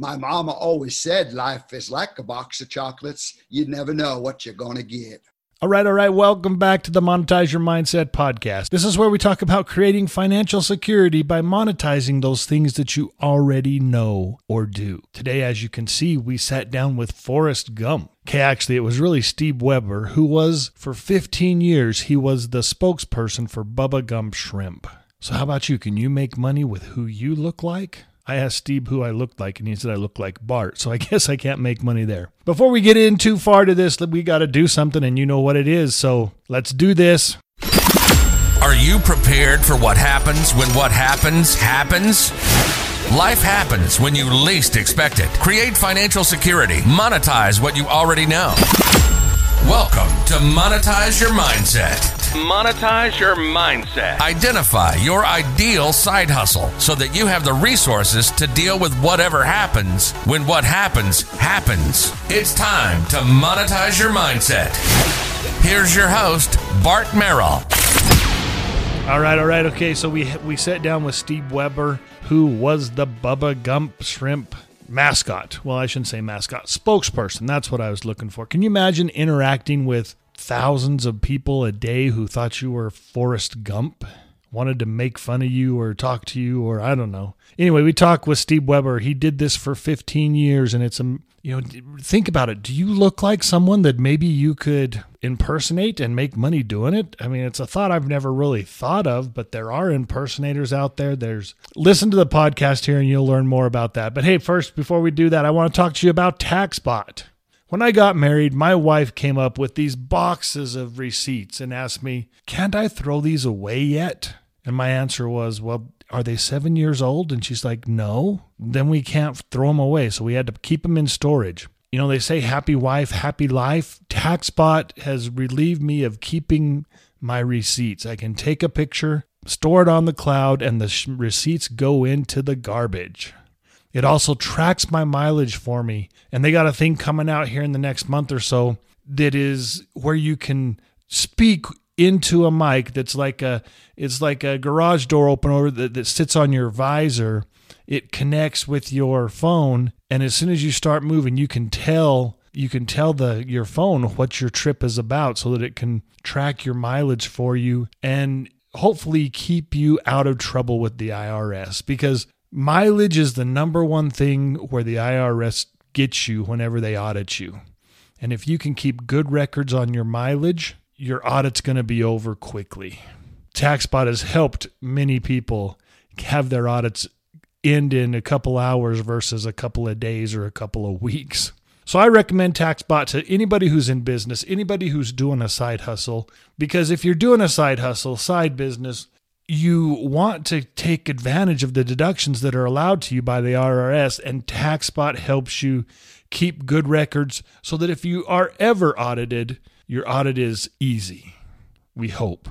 My mama always said life is like a box of chocolates. You never know what you're going to get. All right, all right. Welcome back to the Monetize Your Mindset podcast. This is where we talk about creating financial security by monetizing those things that you already know or do. Today, as you can see, we sat down with Forrest Gump. Okay, actually, it was really Steve Weber, who was, for 15 years, he was the spokesperson for Bubba Gump Shrimp. So, how about you? Can you make money with who you look like? I asked Steve who I looked like, and he said I looked like Bart. So I guess I can't make money there. Before we get in too far to this, we got to do something, and you know what it is. So let's do this. Are you prepared for what happens when what happens happens? Life happens when you least expect it. Create financial security. Monetize what you already know. Welcome to Monetize Your Mindset. Monetize your mindset. Identify your ideal side hustle so that you have the resources to deal with whatever happens when what happens happens. It's time to monetize your mindset. Here's your host, Bart Merrill. All right, all right, okay. So we we sat down with Steve Weber, who was the Bubba Gump Shrimp mascot. Well, I shouldn't say mascot, spokesperson. That's what I was looking for. Can you imagine interacting with thousands of people a day who thought you were Forrest Gump? Wanted to make fun of you or talk to you or I don't know. Anyway, we talked with Steve Weber. He did this for 15 years and it's a you know, think about it. Do you look like someone that maybe you could impersonate and make money doing it? I mean, it's a thought I've never really thought of, but there are impersonators out there. There's listen to the podcast here and you'll learn more about that. But hey, first, before we do that, I want to talk to you about TaxBot. When I got married, my wife came up with these boxes of receipts and asked me, Can't I throw these away yet? And my answer was, Well, are they seven years old? And she's like, no. Then we can't throw them away. So we had to keep them in storage. You know, they say happy wife, happy life. TaxBot has relieved me of keeping my receipts. I can take a picture, store it on the cloud, and the sh- receipts go into the garbage. It also tracks my mileage for me. And they got a thing coming out here in the next month or so that is where you can speak into a mic that's like a it's like a garage door opener that, that sits on your visor. It connects with your phone. And as soon as you start moving you can tell you can tell the your phone what your trip is about so that it can track your mileage for you and hopefully keep you out of trouble with the IRS because mileage is the number one thing where the IRS gets you whenever they audit you. And if you can keep good records on your mileage, your audit's going to be over quickly. TaxBot has helped many people have their audits end in a couple hours versus a couple of days or a couple of weeks. So I recommend TaxBot to anybody who's in business, anybody who's doing a side hustle, because if you're doing a side hustle, side business, you want to take advantage of the deductions that are allowed to you by the IRS, and TaxBot helps you keep good records so that if you are ever audited, your audit is easy. We hope.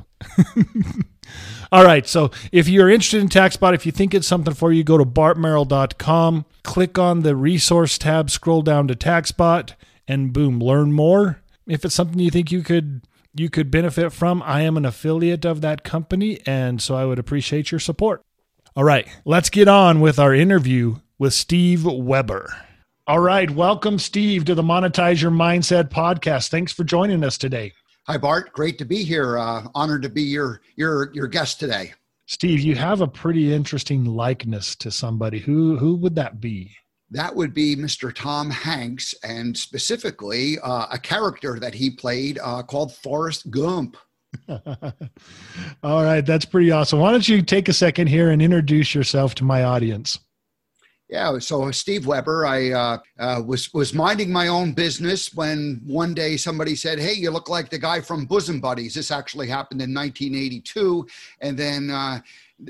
All right. So if you're interested in TaxBot, if you think it's something for you, go to bartmerrill.com, click on the resource tab, scroll down to TaxBot, and boom, learn more. If it's something you think you could you could benefit from, I am an affiliate of that company, and so I would appreciate your support. All right, let's get on with our interview with Steve Weber. All right. Welcome, Steve, to the Monetize Your Mindset podcast. Thanks for joining us today. Hi, Bart. Great to be here. Uh, honored to be your your your guest today. Steve, you have a pretty interesting likeness to somebody. Who who would that be? That would be Mr. Tom Hanks, and specifically uh, a character that he played uh, called Forrest Gump. All right, that's pretty awesome. Why don't you take a second here and introduce yourself to my audience? Yeah, so Steve Weber, I uh, uh, was was minding my own business when one day somebody said, "Hey, you look like the guy from Bosom Buddies." This actually happened in 1982, and then uh,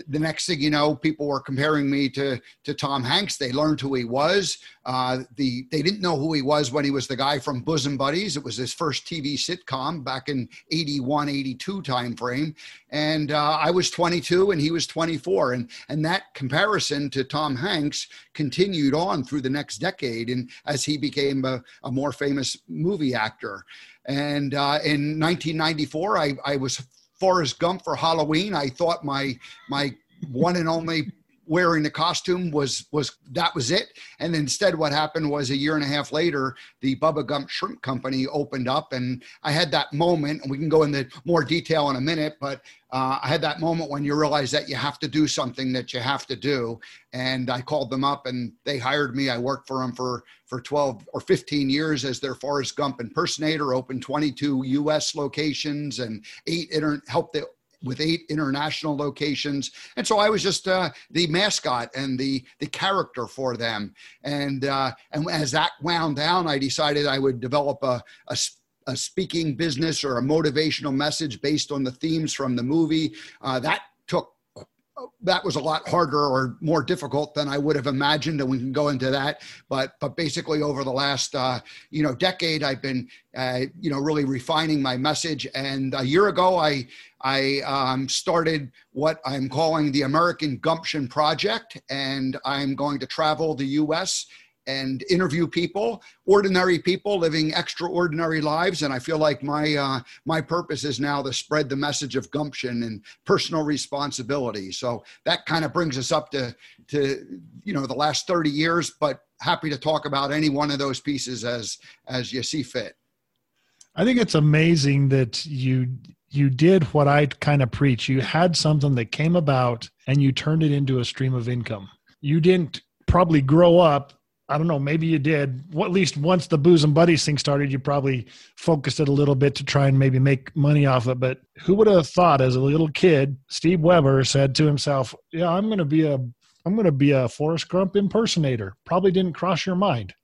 the next thing you know, people were comparing me to to Tom Hanks. They learned who he was. Uh, the they didn't know who he was when he was the guy from Bosom Buddies. It was his first TV sitcom back in 81, 82 time frame. And uh, I was 22 and he was 24. And and that comparison to Tom Hanks continued on through the next decade, and as he became a, a more famous movie actor. And uh, in 1994, I, I was Forrest Gump for Halloween. I thought my my one and only wearing the costume was was that was it. And instead, what happened was a year and a half later, the Bubba Gump Shrimp Company opened up, and I had that moment. And we can go into more detail in a minute, but uh, I had that moment when you realize that you have to do something that you have to do. And I called them up, and they hired me. I worked for them for for 12 or 15 years as their Forrest Gump impersonator. Opened 22 U.S. locations and eight inter- helped the with eight international locations. And so I was just uh, the mascot and the the character for them. And uh, and as that wound down, I decided I would develop a, a a speaking business or a motivational message based on the themes from the movie. Uh, that that was a lot harder or more difficult than I would have imagined, and we can go into that. But but basically, over the last uh, you know decade, I've been uh, you know really refining my message. And a year ago, I I um, started what I'm calling the American Gumption Project, and I'm going to travel the U.S and interview people, ordinary people living extraordinary lives. And I feel like my uh, my purpose is now to spread the message of gumption and personal responsibility. So that kind of brings us up to to you know the last 30 years, but happy to talk about any one of those pieces as as you see fit. I think it's amazing that you you did what I kind of preach. You had something that came about and you turned it into a stream of income. You didn't probably grow up I don't know, maybe you did. Well, at least once the Bosom Buddies thing started, you probably focused it a little bit to try and maybe make money off it. But who would have thought as a little kid, Steve Weber said to himself, Yeah, I'm gonna be a I'm gonna be a Forrest Gump impersonator. Probably didn't cross your mind.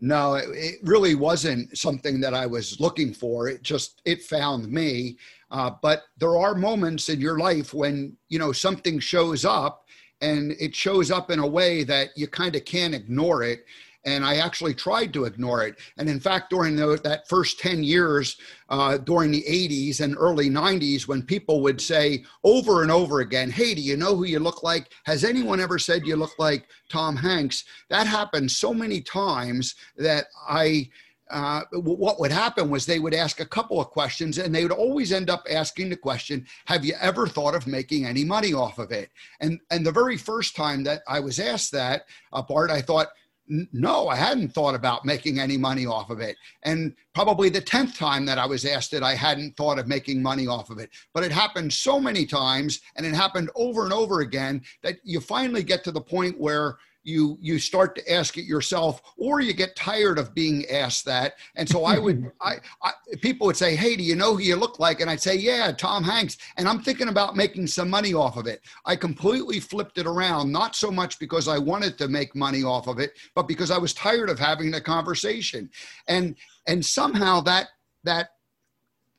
No, it, it really wasn't something that I was looking for. It just it found me. Uh, but there are moments in your life when you know something shows up and it shows up in a way that you kind of can't ignore it and I actually tried to ignore it. And in fact, during the, that first 10 years, uh, during the 80s and early 90s, when people would say over and over again, Hey, do you know who you look like? Has anyone ever said you look like Tom Hanks? That happened so many times that I uh, what would happen was they would ask a couple of questions and they would always end up asking the question have you ever thought of making any money off of it? And and the very first time that i was asked that uh, bart i thought no i hadn't thought about making any money off of it. And probably the 10th time that i was asked it i hadn't thought of making money off of it. But it happened so many times and it happened over and over again that you finally get to the point where you you start to ask it yourself or you get tired of being asked that. And so i would I, I, people would say hey do you know who you look like? And i'd say yeah tom hanks. And i'm thinking about making some money off of it. I completely flipped it around not so much because i wanted to make money off of it but because i was tired of having the conversation. And and somehow that that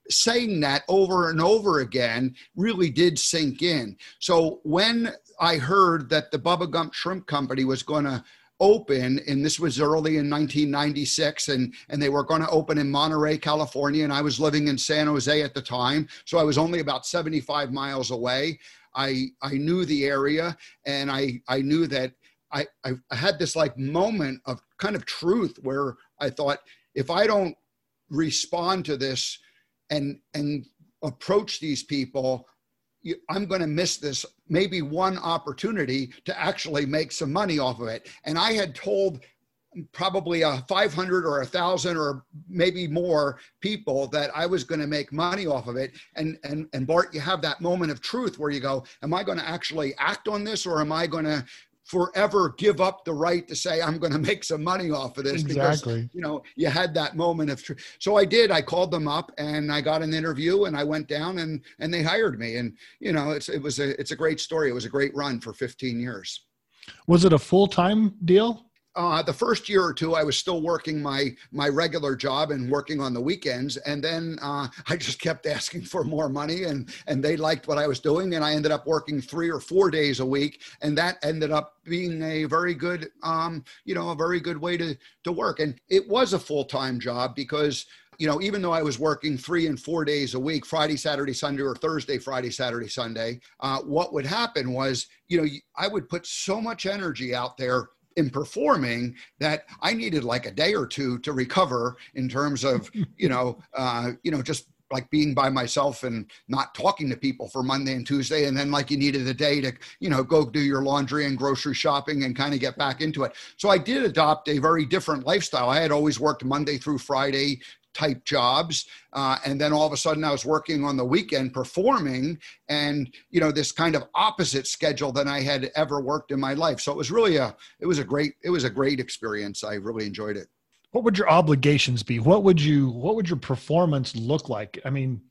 saying that over and over again really did sink in. So when I heard that the Bubba Gump Shrimp Company was going to open and this was early in 1996 and and they were going to open in Monterey California and I was living in San Jose at the time so I was only about 75 miles away. I I knew the area and I I knew that I I, had this like moment of kind of truth where I thought if I don't respond to this and and approach these people I'm going to miss this maybe one opportunity to actually make some money off of it. And I had told probably a 500 or a thousand or maybe more people that I was going to make money off of it. And, and, and Bart, you have that moment of truth where you go, am I going to actually act on this or am I going to forever give up the right to say I'm going to make some money off of this exactly. because you know you had that moment of truth. So I did. I called them up and I got an interview and I went down and and they hired me and you know it's it was a it's a great story. It was a great run for 15 years. Was it a full time deal? Uh, the first year or two, I was still working my my regular job and working on the weekends, and then uh, I just kept asking for more money, and and they liked what I was doing, and I ended up working three or four days a week, and that ended up being a very good, um, you know, a very good way to to work, and it was a full time job because you know, even though I was working three and four days a week, Friday, Saturday, Sunday, or Thursday, Friday, Saturday, Sunday, uh, what would happen was, you know, I would put so much energy out there in performing that I needed like a day or two to recover in terms of, you know, uh, you know, just like being by myself and not talking to people for Monday and Tuesday. And then like you needed a day to, you know, go do your laundry and grocery shopping and kind of get back into it. So I did adopt a very different lifestyle. I had always worked Monday through Friday type jobs. Uh, and then all of a sudden I was working on the weekend performing and, you know, this kind of opposite schedule than I had ever worked in my life. So it was really a, it was a great, it was a great experience. I really enjoyed it. What would your obligations be? What would you, what would your performance look like? I mean,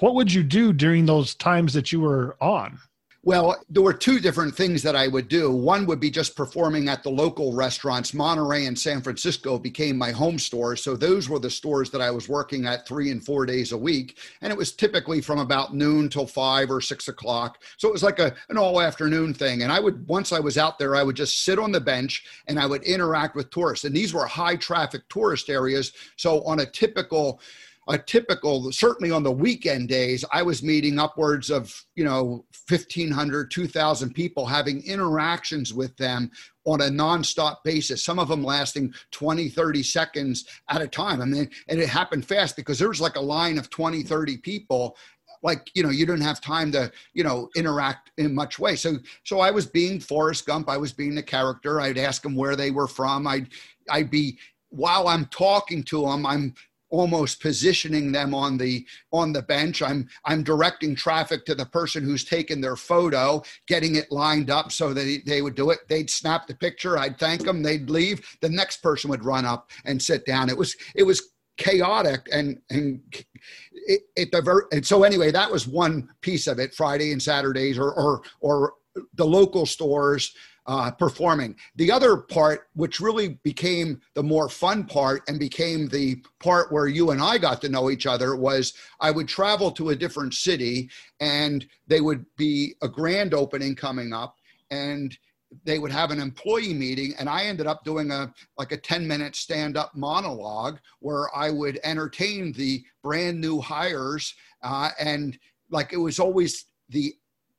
what would you do during those times that you were on? Well, there were two different things that I would do. One would be just performing at the local restaurants. Monterey and San Francisco became my home stores. So those were the stores that I was working at three and four days a week. And it was typically from about noon till five or six o'clock. So it was like a, an all afternoon thing. And I would, once I was out there, I would just sit on the bench and I would interact with tourists. And these were high traffic tourist areas. So on a typical, a typical certainly on the weekend days i was meeting upwards of you know 1500 2000 people having interactions with them on a nonstop basis some of them lasting 20 30 seconds at a time. I mean and it happened fast because there was like a line of 20 30 people like you know you didn't have time to you know interact in much way. So so i was being forrest gump i was being the character i'd ask them where they were from i'd i'd be while i'm talking to them i'm almost positioning them on the on the bench. I'm i'm directing traffic to the person who's taken their photo getting it lined up so that they would do it. They'd snap the picture i'd thank them they'd leave. The next person would run up and sit down. It was it was chaotic and and it, it the ver- and so anyway that was one piece of it friday and saturdays or or or the local stores uh, performing. The other part, which really became the more fun part and became the part where you and I got to know each other, was I would travel to a different city and they would be a grand opening coming up and they would have an employee meeting and i ended up doing a like a 10 minute stand up monologue where i would entertain the brand new hires uh, and like it was always the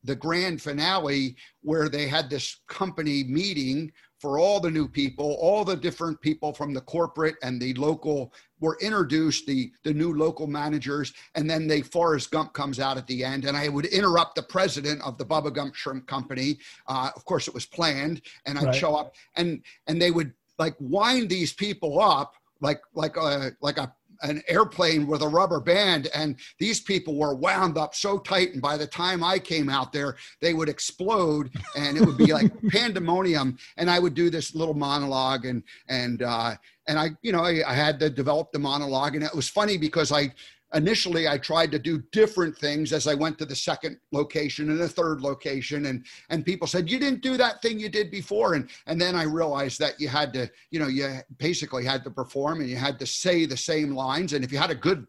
the grand finale where they had this company meeting for all the new people, all the different people from the corporate and the local were introduced, the, the new local managers, and then the Forrest Gump comes out at the end. And I would interrupt the president of the Bubba Gump Shrimp Company. Uh, of course, it was planned, and I'd right. show up and and they would like wind these people up like like a like a an airplane with a rubber band and these people were wound up so tight and by the time i came out there they would explode and it would be like pandemonium. And i would do this little monologue and and uh and i you know I, I had to develop the monologue and it was funny because i initially I tried to do different things as I went to the second location and the third location and and people said you didn't do that thing you did before. And and then I realized that you had to you know you basically had to perform and you had to say the same lines. And if you had a good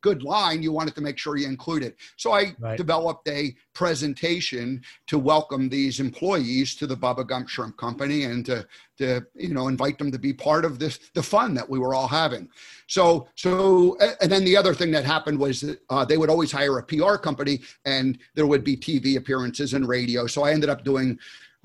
good line, you wanted to make sure you included. So I right. developed a presentation to welcome these employees to the Bubba Gump Shrimp Company and to, to you know invite them to be part of this the fun that we were all having. So so and then the other thing that happened was that, uh, they would always hire a PR company and there would be TV appearances and radio. So I ended up doing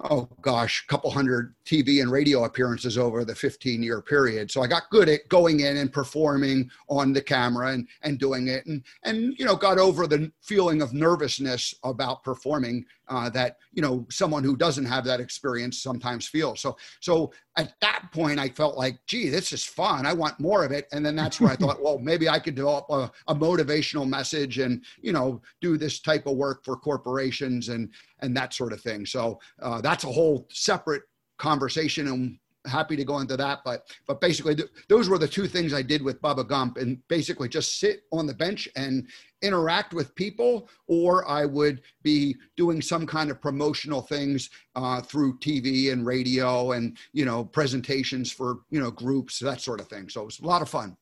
oh gosh, a couple hundred TV and radio appearances over the 15 year period. So I got good at going in and performing on the camera and, and doing it and, and, you know, got over the feeling of nervousness about performing uh, that, you know, someone who doesn't have that experience sometimes feels. So, so at that point I felt like, gee, this is fun. I want more of it. And then that's where I thought, well, maybe I could develop a, a motivational message and, you know, do this type of work for corporations and, and that sort of thing. So uh, that's a whole separate conversation and happy to go into that but but basically th- those were the two things i did with bubba gump and basically just sit on the bench and interact with people or i would be doing some kind of promotional things uh, through tv and radio and you know presentations for you know groups that sort of thing so it was a lot of fun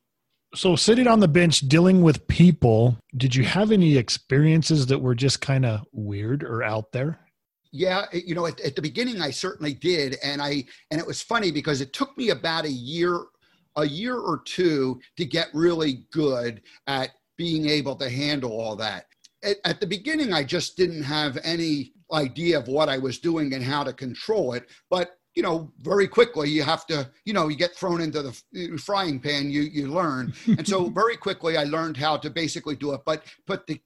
so sitting on the bench dealing with people did you have any experiences that were just kind of weird or out there yeah, you know, at, at, the beginning I certainly did, and I and it was funny because it took me about a year, a year or two to get really good at being able to handle all that. At, at the beginning, I just didn't have any idea of what I was doing and how to control it. But you know, very quickly you have to, you know, you get thrown into the frying pan, you you learn. And so very quickly I learned how to basically do it. But but the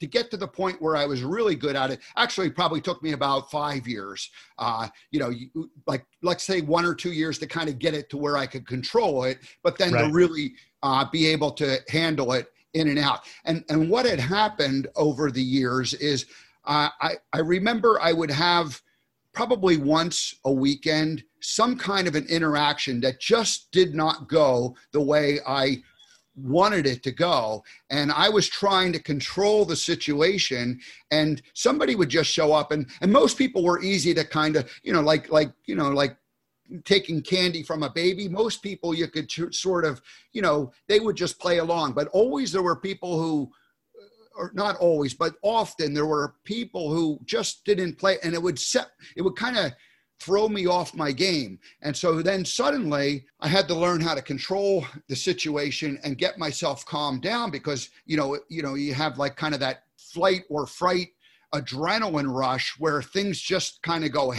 to get to the point where I was really good at it actually probably took me about five years. Uh, you know, you, like let's say one or two years to kind of get it to where I could control it, but then right. to really uh, be able to handle it in and out. And and what had happened over the years is uh, I I remember I would have probably once a weekend some kind of an interaction that just did not go the way I wanted it to go. And i was trying to control the situation and somebody would just show up and and most people were easy to kind of you know like like you know like taking candy from a baby. Most people you could sort of you know they would just play along. But always there were people who or not always but often there were people who just didn't play and it would set it would kind of throw me off my game. And so then suddenly I had to learn how to control the situation and get myself calmed down because, you know, you know, you have like kind of that flight or fright adrenaline rush where things just kind of go,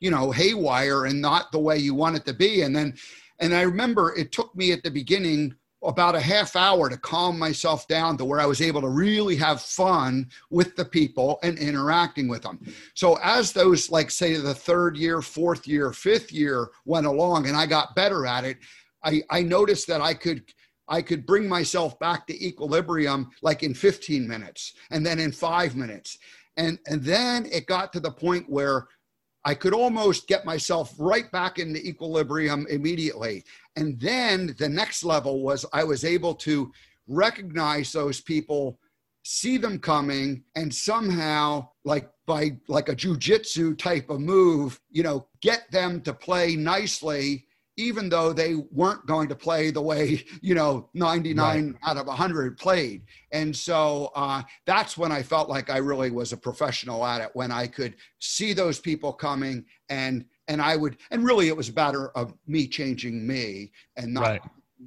you know, haywire and not the way you want it to be. And then, and I remember it took me at the beginning about a half hour to calm myself down to where I was able to really have fun with the people and interacting with them. So as those, like say the third year, fourth year, fifth year went along and I got better at it, I, I noticed that I could I could bring myself back to equilibrium like in 15 minutes and then in five minutes. And, and then it got to the point where I could almost get myself right back into equilibrium immediately. And then the next level was I was able to recognize those people, see them coming, and somehow, like by like a jujitsu type of move, you know, get them to play nicely even though they weren't going to play the way you know 99 right. out of 100 played and so uh, that's when i felt like i really was a professional at it when i could see those people coming and and i would and really it was a matter of me changing me and not right.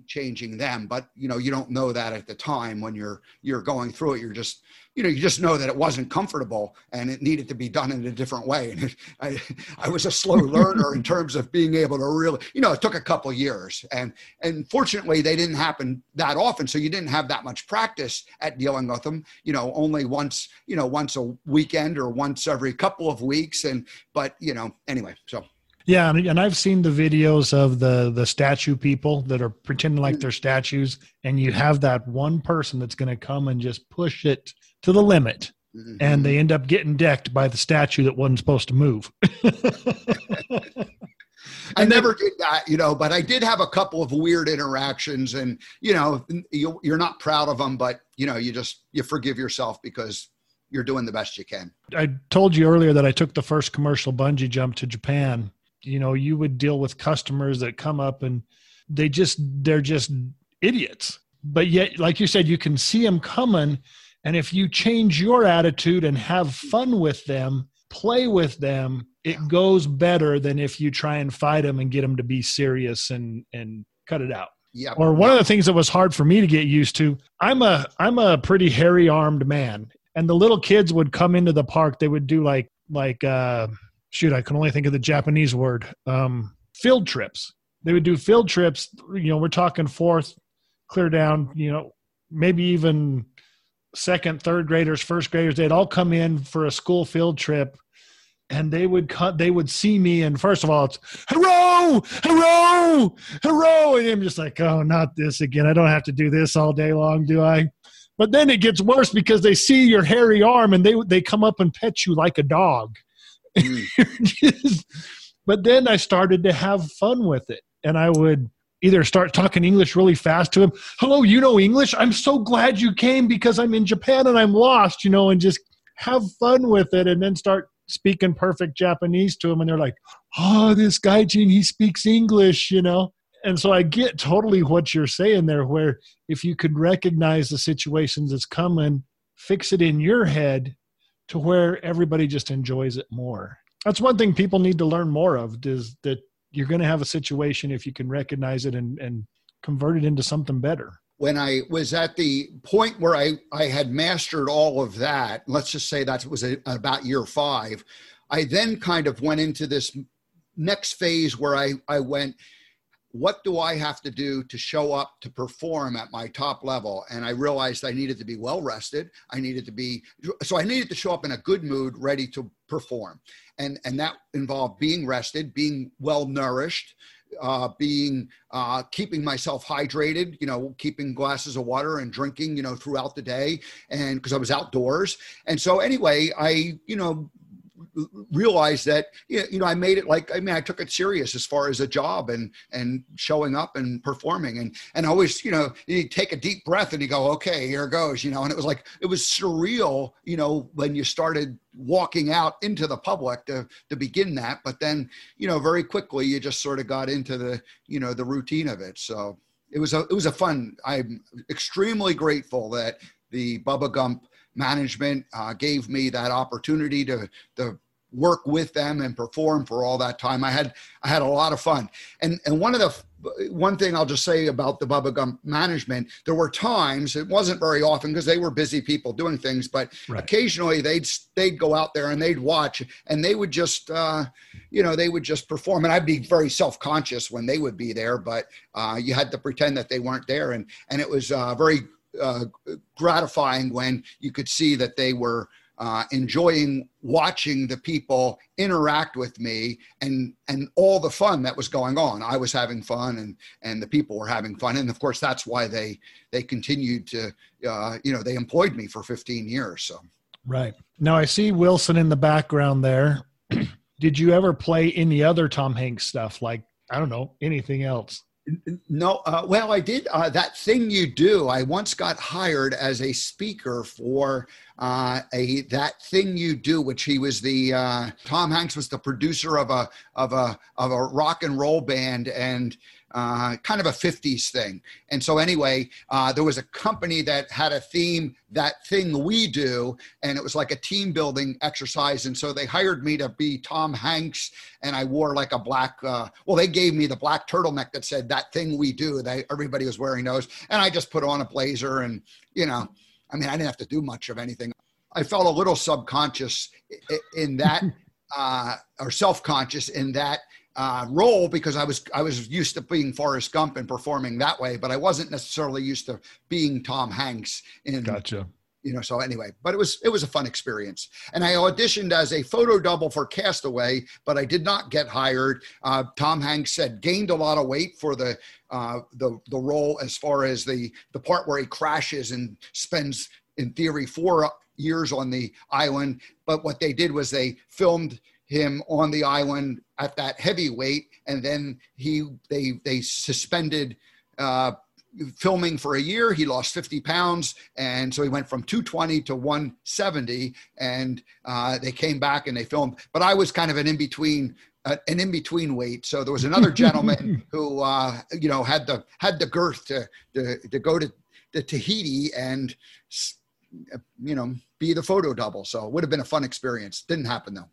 changing them but you know you don't know that at the time when you're you're going through it you're just you know, you just know that it wasn't comfortable and it needed to be done in a different way. And it, I, I was a slow learner in terms of being able to really, you know, it took a couple years. And and fortunately, they didn't happen that often, so you didn't have that much practice at dealing with them. You know, only once, you know, once a weekend or once every couple of weeks. And but you know, anyway, so. Yeah, and I've seen the videos of the the statue people that are pretending like they're statues, and you have that one person that's going to come and just push it to the limit. Mm-hmm. And they end up getting decked by the statue that wasn't supposed to move. I never did that, you know, but I did have a couple of weird interactions, and you know, you, you're not proud of them, but you know, you just you forgive yourself because you're doing the best you can. I told you earlier that I took the first commercial bungee jump to Japan. You know, you would deal with customers that come up and they just they're just idiots. But yet, like you said, you can see them coming and if you change your attitude and have fun with them, play with them, it goes better than if you try and fight them and get them to be serious and and cut it out. Yeah. Or one of the things that was hard for me to get used to, I'm a I'm a pretty hairy armed man. And the little kids would come into the park, they would do like like uh shoot, I can only think of the Japanese word. Um field trips. They would do field trips, you know, we're talking fourth, clear down, you know, maybe even second, third graders, first graders, they'd all come in for a school field trip and they would cut they would see me and first of all it's hello hello hello and i'm just like oh not this again. I don't have to do this all day long do i? But then it gets worse because they see your hairy arm and they they come up and pet you like a dog mm. but then i started to have fun with it and i would either start talking English really fast to him. Hello, you know English? I'm so glad you came because I'm in Japan and I'm lost, you know, and just have fun with it and then start speaking perfect Japanese to him. And they're like, oh, this guy, Gene, he speaks English, you know? And so I get totally what you're saying there, where if you could recognize the situations that's coming, fix it in your head to where everybody just enjoys it more. That's one thing people need to learn more of is that you're going to have a situation if you can recognize it and, and convert it into something better when I was at the point where I, I had mastered all of that, let's just say that was a, about year five, I then kind of went into this next phase where I, I went, what do I have to do to show up to perform at my top level? And I realized I needed to be well rested. I needed to be, so I needed to show up in a good mood, ready to perform. And, and that involved being rested, being well nourished, uh, being uh, keeping myself hydrated, you know, keeping glasses of water and drinking, you know, throughout the day, and because I was outdoors. And so anyway, I, you know, realized that you know I made it like I mean I took it serious as far as a job and and showing up and performing. And and always you know you take a deep breath and you go okay here goes you know? And it was like it was surreal you know when you started walking out into the public to to begin that. But then you know very quickly you just sort of got into the you know the routine of it. So it was a it was a fun I'm extremely grateful that the Bubba Gump management uh, gave me that opportunity to, to work with them and perform for all that time. I had I had a lot of fun. And and one of the one thing I'll just say about the Bubba Gump management, there were times it wasn't very often because they were busy people doing things, but right. occasionally they'd they'd go out there and they'd watch and they would just uh, you know they would just perform and I'd be very self conscious when they would be there, but uh, you had to pretend that they weren't there and and it was uh, very uh, gratifying when you could see that they were uh, enjoying watching the people interact with me and and all the fun that was going on. I was having fun and and the people were having fun, and of course that's why they they continued to uh, you know they employed me for 15 years. So right now I see Wilson in the background there. Did you ever play any other Tom Hanks stuff like I don't know anything else? No, uh, well, I did uh, that thing you do. I once got hired as a speaker for uh, a that thing you do, which he was the uh, Tom Hanks was the producer of a of a of a rock and roll band, and uh, kind of a 50s thing. And so, anyway, uh, there was a company that had a theme, that thing we do, and it was like a team building exercise. And so they hired me to be Tom Hanks, and I wore like a black, uh, well, they gave me the black turtleneck that said that thing we do. They, everybody was wearing those. And I just put on a blazer, and, you know, I mean, I didn't have to do much of anything. I felt a little subconscious in that, uh, or self conscious in that uh, role because I was I was used to being Forrest Gump and performing that way, but I wasn't necessarily used to being Tom Hanks. In, gotcha. You know, so anyway, but it was it was a fun experience, and I auditioned as a photo double for Castaway, but I did not get hired. Uh, Tom Hanks said gained a lot of weight for the uh, the the role as far as the the part where he crashes and spends in theory four years on the island, but what they did was they filmed him on the island at that heavyweight, and then he they they suspended uh, filming for a year. He lost 50 pounds, and so he went from 220 to 170. And uh, they came back and they filmed. But I was kind of an in between. Uh, an in between weight, so there was another gentleman who, uh, you know, had the had the girth to to, to go to, to Tahiti and, you know, be the photo double. So it would have been a fun experience. Didn't happen though.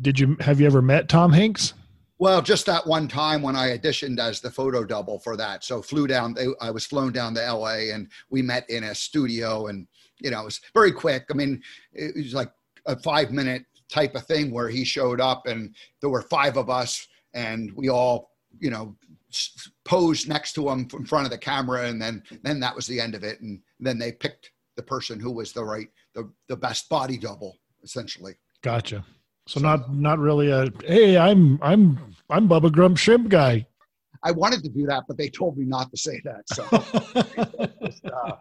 Did you have you ever met Tom Hanks? Well, just that one time when I auditioned as the photo double for that. So flew down. I was flown down to L.A. and we met in a studio, and you know it was very quick. I mean, it was like a five minute type of thing where he showed up, and there were five of us, and we all you know posed next to him in front of the camera, and then then that was the end of it. And then they picked the person who was the right the the best body double essentially. Gotcha. So not not really a hey, I'm I'm I'm Bubba Gump Shrimp guy. I wanted to do that, but they told me not to say that. So, just, uh,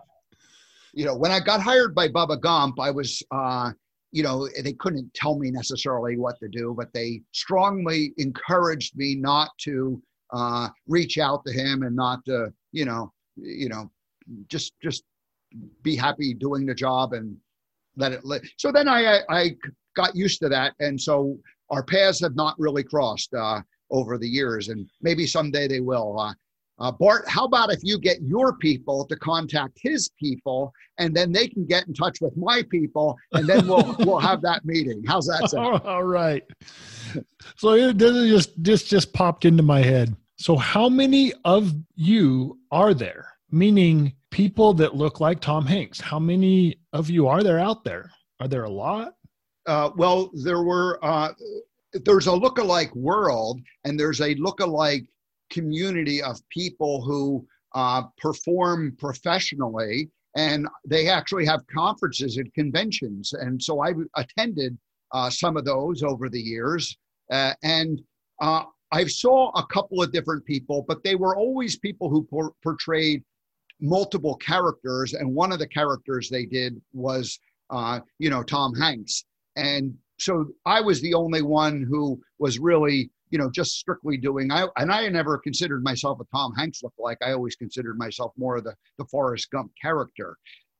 you know, when I got hired by Bubba Gump, I was, uh, you know, they couldn't tell me necessarily what to do, but they strongly encouraged me not to uh, reach out to him and not to, you know, you know, just just be happy doing the job and let it live. So then I I got used to that, and so our paths have not really crossed uh, over the years, and maybe someday they will. Uh, uh, Bart, how about if you get your people to contact his people, and then they can get in touch with my people, and then we'll we'll have that meeting. How's that sound? All right. So this just this just popped into my head. So how many of you are there? Meaning people that look like Tom Hanks. How many of you are there out there? Are there a lot? Uh, well, there were uh, there's a look-alike world and there's a look-alike community of people who uh, perform professionally and they actually have conferences and conventions. And so i attended uh, some of those over the years. Uh, and uh, i saw a couple of different people but they were always people who por- portrayed multiple characters and one of the characters they did was uh, you know tom hanks and so i was the only one who was really you know, just strictly doing. I and I never considered myself a Tom Hanks look-like. I always considered myself more of the the Forrest Gump character.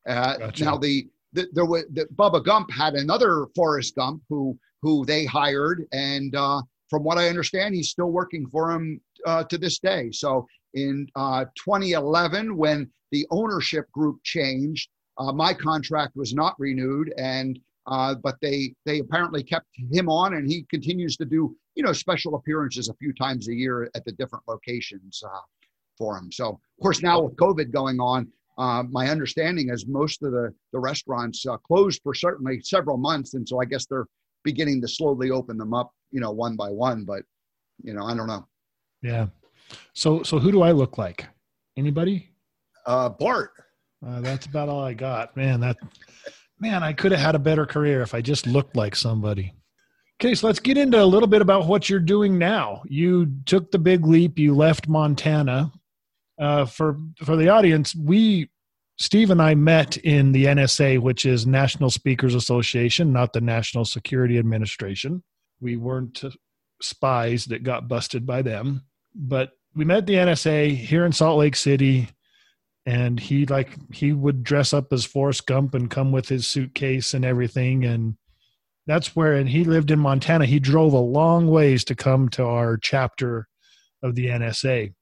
Uh, gotcha. Now the, the there was the, Bubba Gump had another Forrest Gump who who they hired, and uh, from what I understand, he's still working for him uh, to this day. So in uh, 2011, when the ownership group changed, uh, my contract was not renewed, and uh, but they they apparently kept him on, and he continues to do you know special appearances a few times a year at the different locations uh, for him. So of course now with COVID going on, uh, my understanding is most of the the restaurants uh, closed for certainly several months, and so I guess they're beginning to slowly open them up, you know, one by one. But you know, I don't know. Yeah. So so who do I look like? Anybody? Uh, Bart. Uh, that's about all I got, man. That man, I could have had a better career if I just looked like somebody. Okay, so let's get into a little bit about what you're doing now. You took the big leap. You left Montana. Uh, for for the audience, we Steve and I met in the NSA, which is National Speakers Association, not the National Security Administration. We weren't spies that got busted by them, but we met the NSA here in Salt Lake City and he like he would dress up as Forrest Gump and come with his suitcase and everything. And that's where and he lived in Montana. He drove a long ways to come to our chapter of the NSA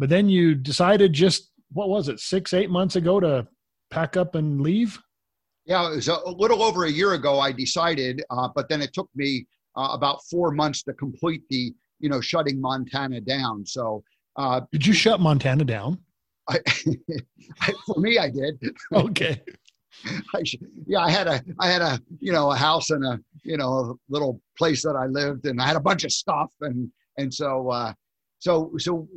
but then you decided just what was it 6 8 months ago to pack up and leave? Yeah it was a, little over a year ago I decided uh, but then it took me uh, about 4 months to complete the you know shutting Montana down. So uh, did you shut Montana down I, for me, I did. Okay. I, yeah, I had a, I had a, you know, a house and a, you know, a little place that I lived, and I had a bunch of stuff, and and so, uh, so, so,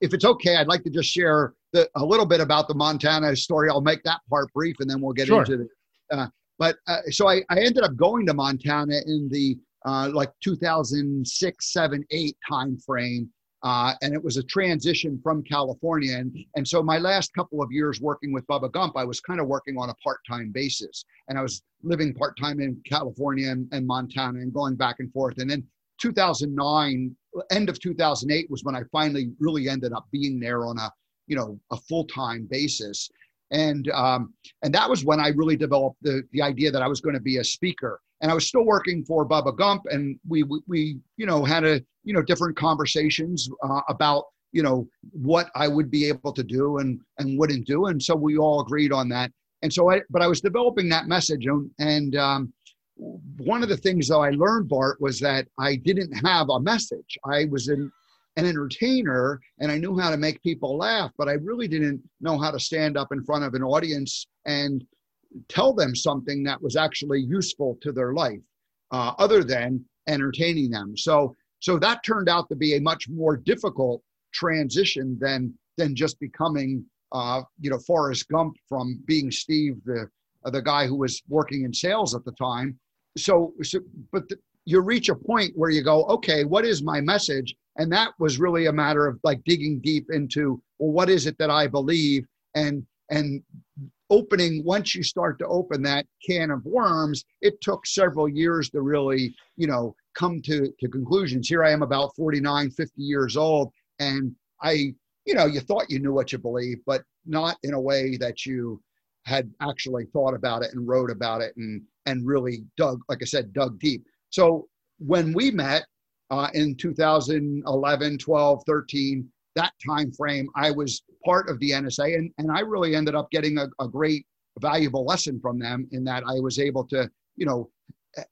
if it's okay, I'd like to just share the, a little bit about the Montana story. I'll make that part brief, and then we'll get sure. into it. Uh, but uh, so I, I ended up going to Montana in the uh, like 2006, seven, eight time frame uh, and it was a transition from California. And, and so my last couple of years working with Bubba Gump, I was kind of working on a part-time basis. And I was living part-time in California and, and Montana and going back and forth. And then 2009, end of 2008 was when I finally really ended up being there on a, you know, a full-time basis. And um, and that was when I really developed the the idea that I was going to be a speaker and I was still working for Bubba Gump, and we we, you know had a you know different conversations uh, about you know what I would be able to do and and wouldn't do, and so we all agreed on that. And so I, but I was developing that message, and, and um, one of the things though I learned, Bart, was that I didn't have a message. I was an, an entertainer, and I knew how to make people laugh, but I really didn't know how to stand up in front of an audience and tell them something that was actually useful to their life uh, other than entertaining them. So so that turned out to be a much more difficult transition than than just becoming uh, you know Forrest Gump from being Steve the uh, the guy who was working in sales at the time. So, so but the, you reach a point where you go okay what is my message? And that was really a matter of like digging deep into well what is it that i believe? And and opening once you start to open that can of worms it took several years to really you know come to, to conclusions. Here i am about 49 50 years old and i you know you thought you knew what you believe but not in a way that you had actually thought about it and wrote about it and and really dug like i said dug deep. So when we met uh, in 2011 12 13 that time frame, I was part of the NSA, and, and I really ended up getting a, a great, valuable lesson from them in that I was able to, you know,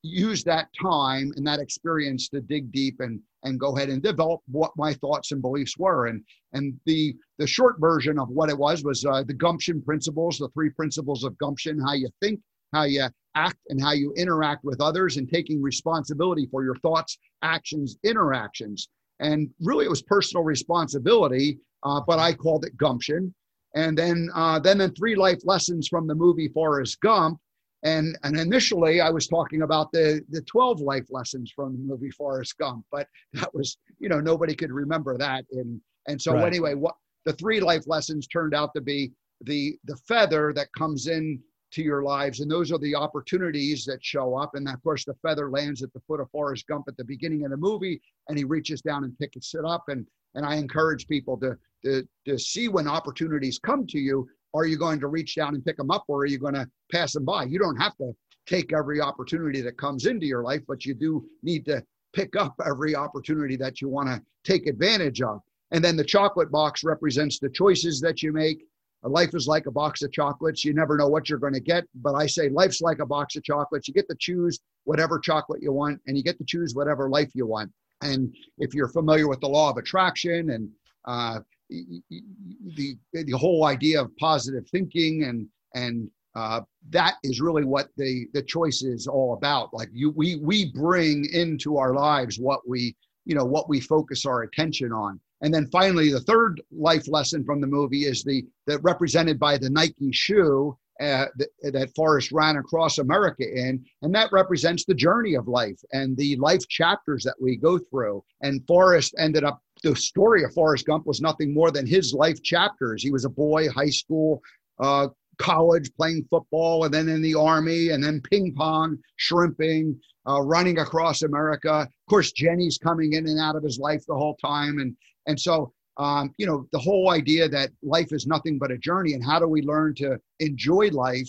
use that time and that experience to dig deep and and go ahead and develop what my thoughts and beliefs were and and the the short version of what it was was uh, the gumption principles the three principles of gumption how you think how you act and how you interact with others and taking responsibility for your thoughts, actions, interactions. And really, it was personal responsibility, uh, but I called it gumption. And then, uh, then, then three life lessons from the movie Forrest Gump. And, and initially, I was talking about the, the 12 life lessons from the movie Forrest Gump, but that was, you know, nobody could remember that. And, and so, right. anyway, what the three life lessons turned out to be the, the feather that comes in to your lives. And those are the opportunities that show up. And of course, the feather lands at the foot of Forrest Gump at the beginning of the movie, and he reaches down and picks it up. And and I encourage people to to to see when opportunities come to you. Are you going to reach down and pick them up, or are you going to pass them by? You don't have to take every opportunity that comes into your life, but you do need to pick up every opportunity that you want to take advantage of. And then the chocolate box represents the choices that you make life is like a box of chocolates. You never know what you're going to get. But I say life's like a box of chocolates. You get to choose whatever chocolate you want, and you get to choose whatever life you want. And if you're familiar with the law of attraction and uh, the the whole idea of positive thinking and and uh, that is really what the the choice is all about. Like you, we we bring into our lives what we you know what we focus our attention on. And then finally, the third life lesson from the movie is the that represented by the Nike shoe uh, that, that Forrest ran across America in, and that represents the journey of life and the life chapters that we go through. And Forrest ended up. The story of Forrest Gump was nothing more than his life chapters. He was a boy, high school, uh, college, playing football, and then in the army, and then ping pong, shrimping, uh, running across America. Of course, Jenny's coming in and out of his life the whole time, and and so, um, you know, the whole idea that life is nothing but a journey and how do we learn to enjoy life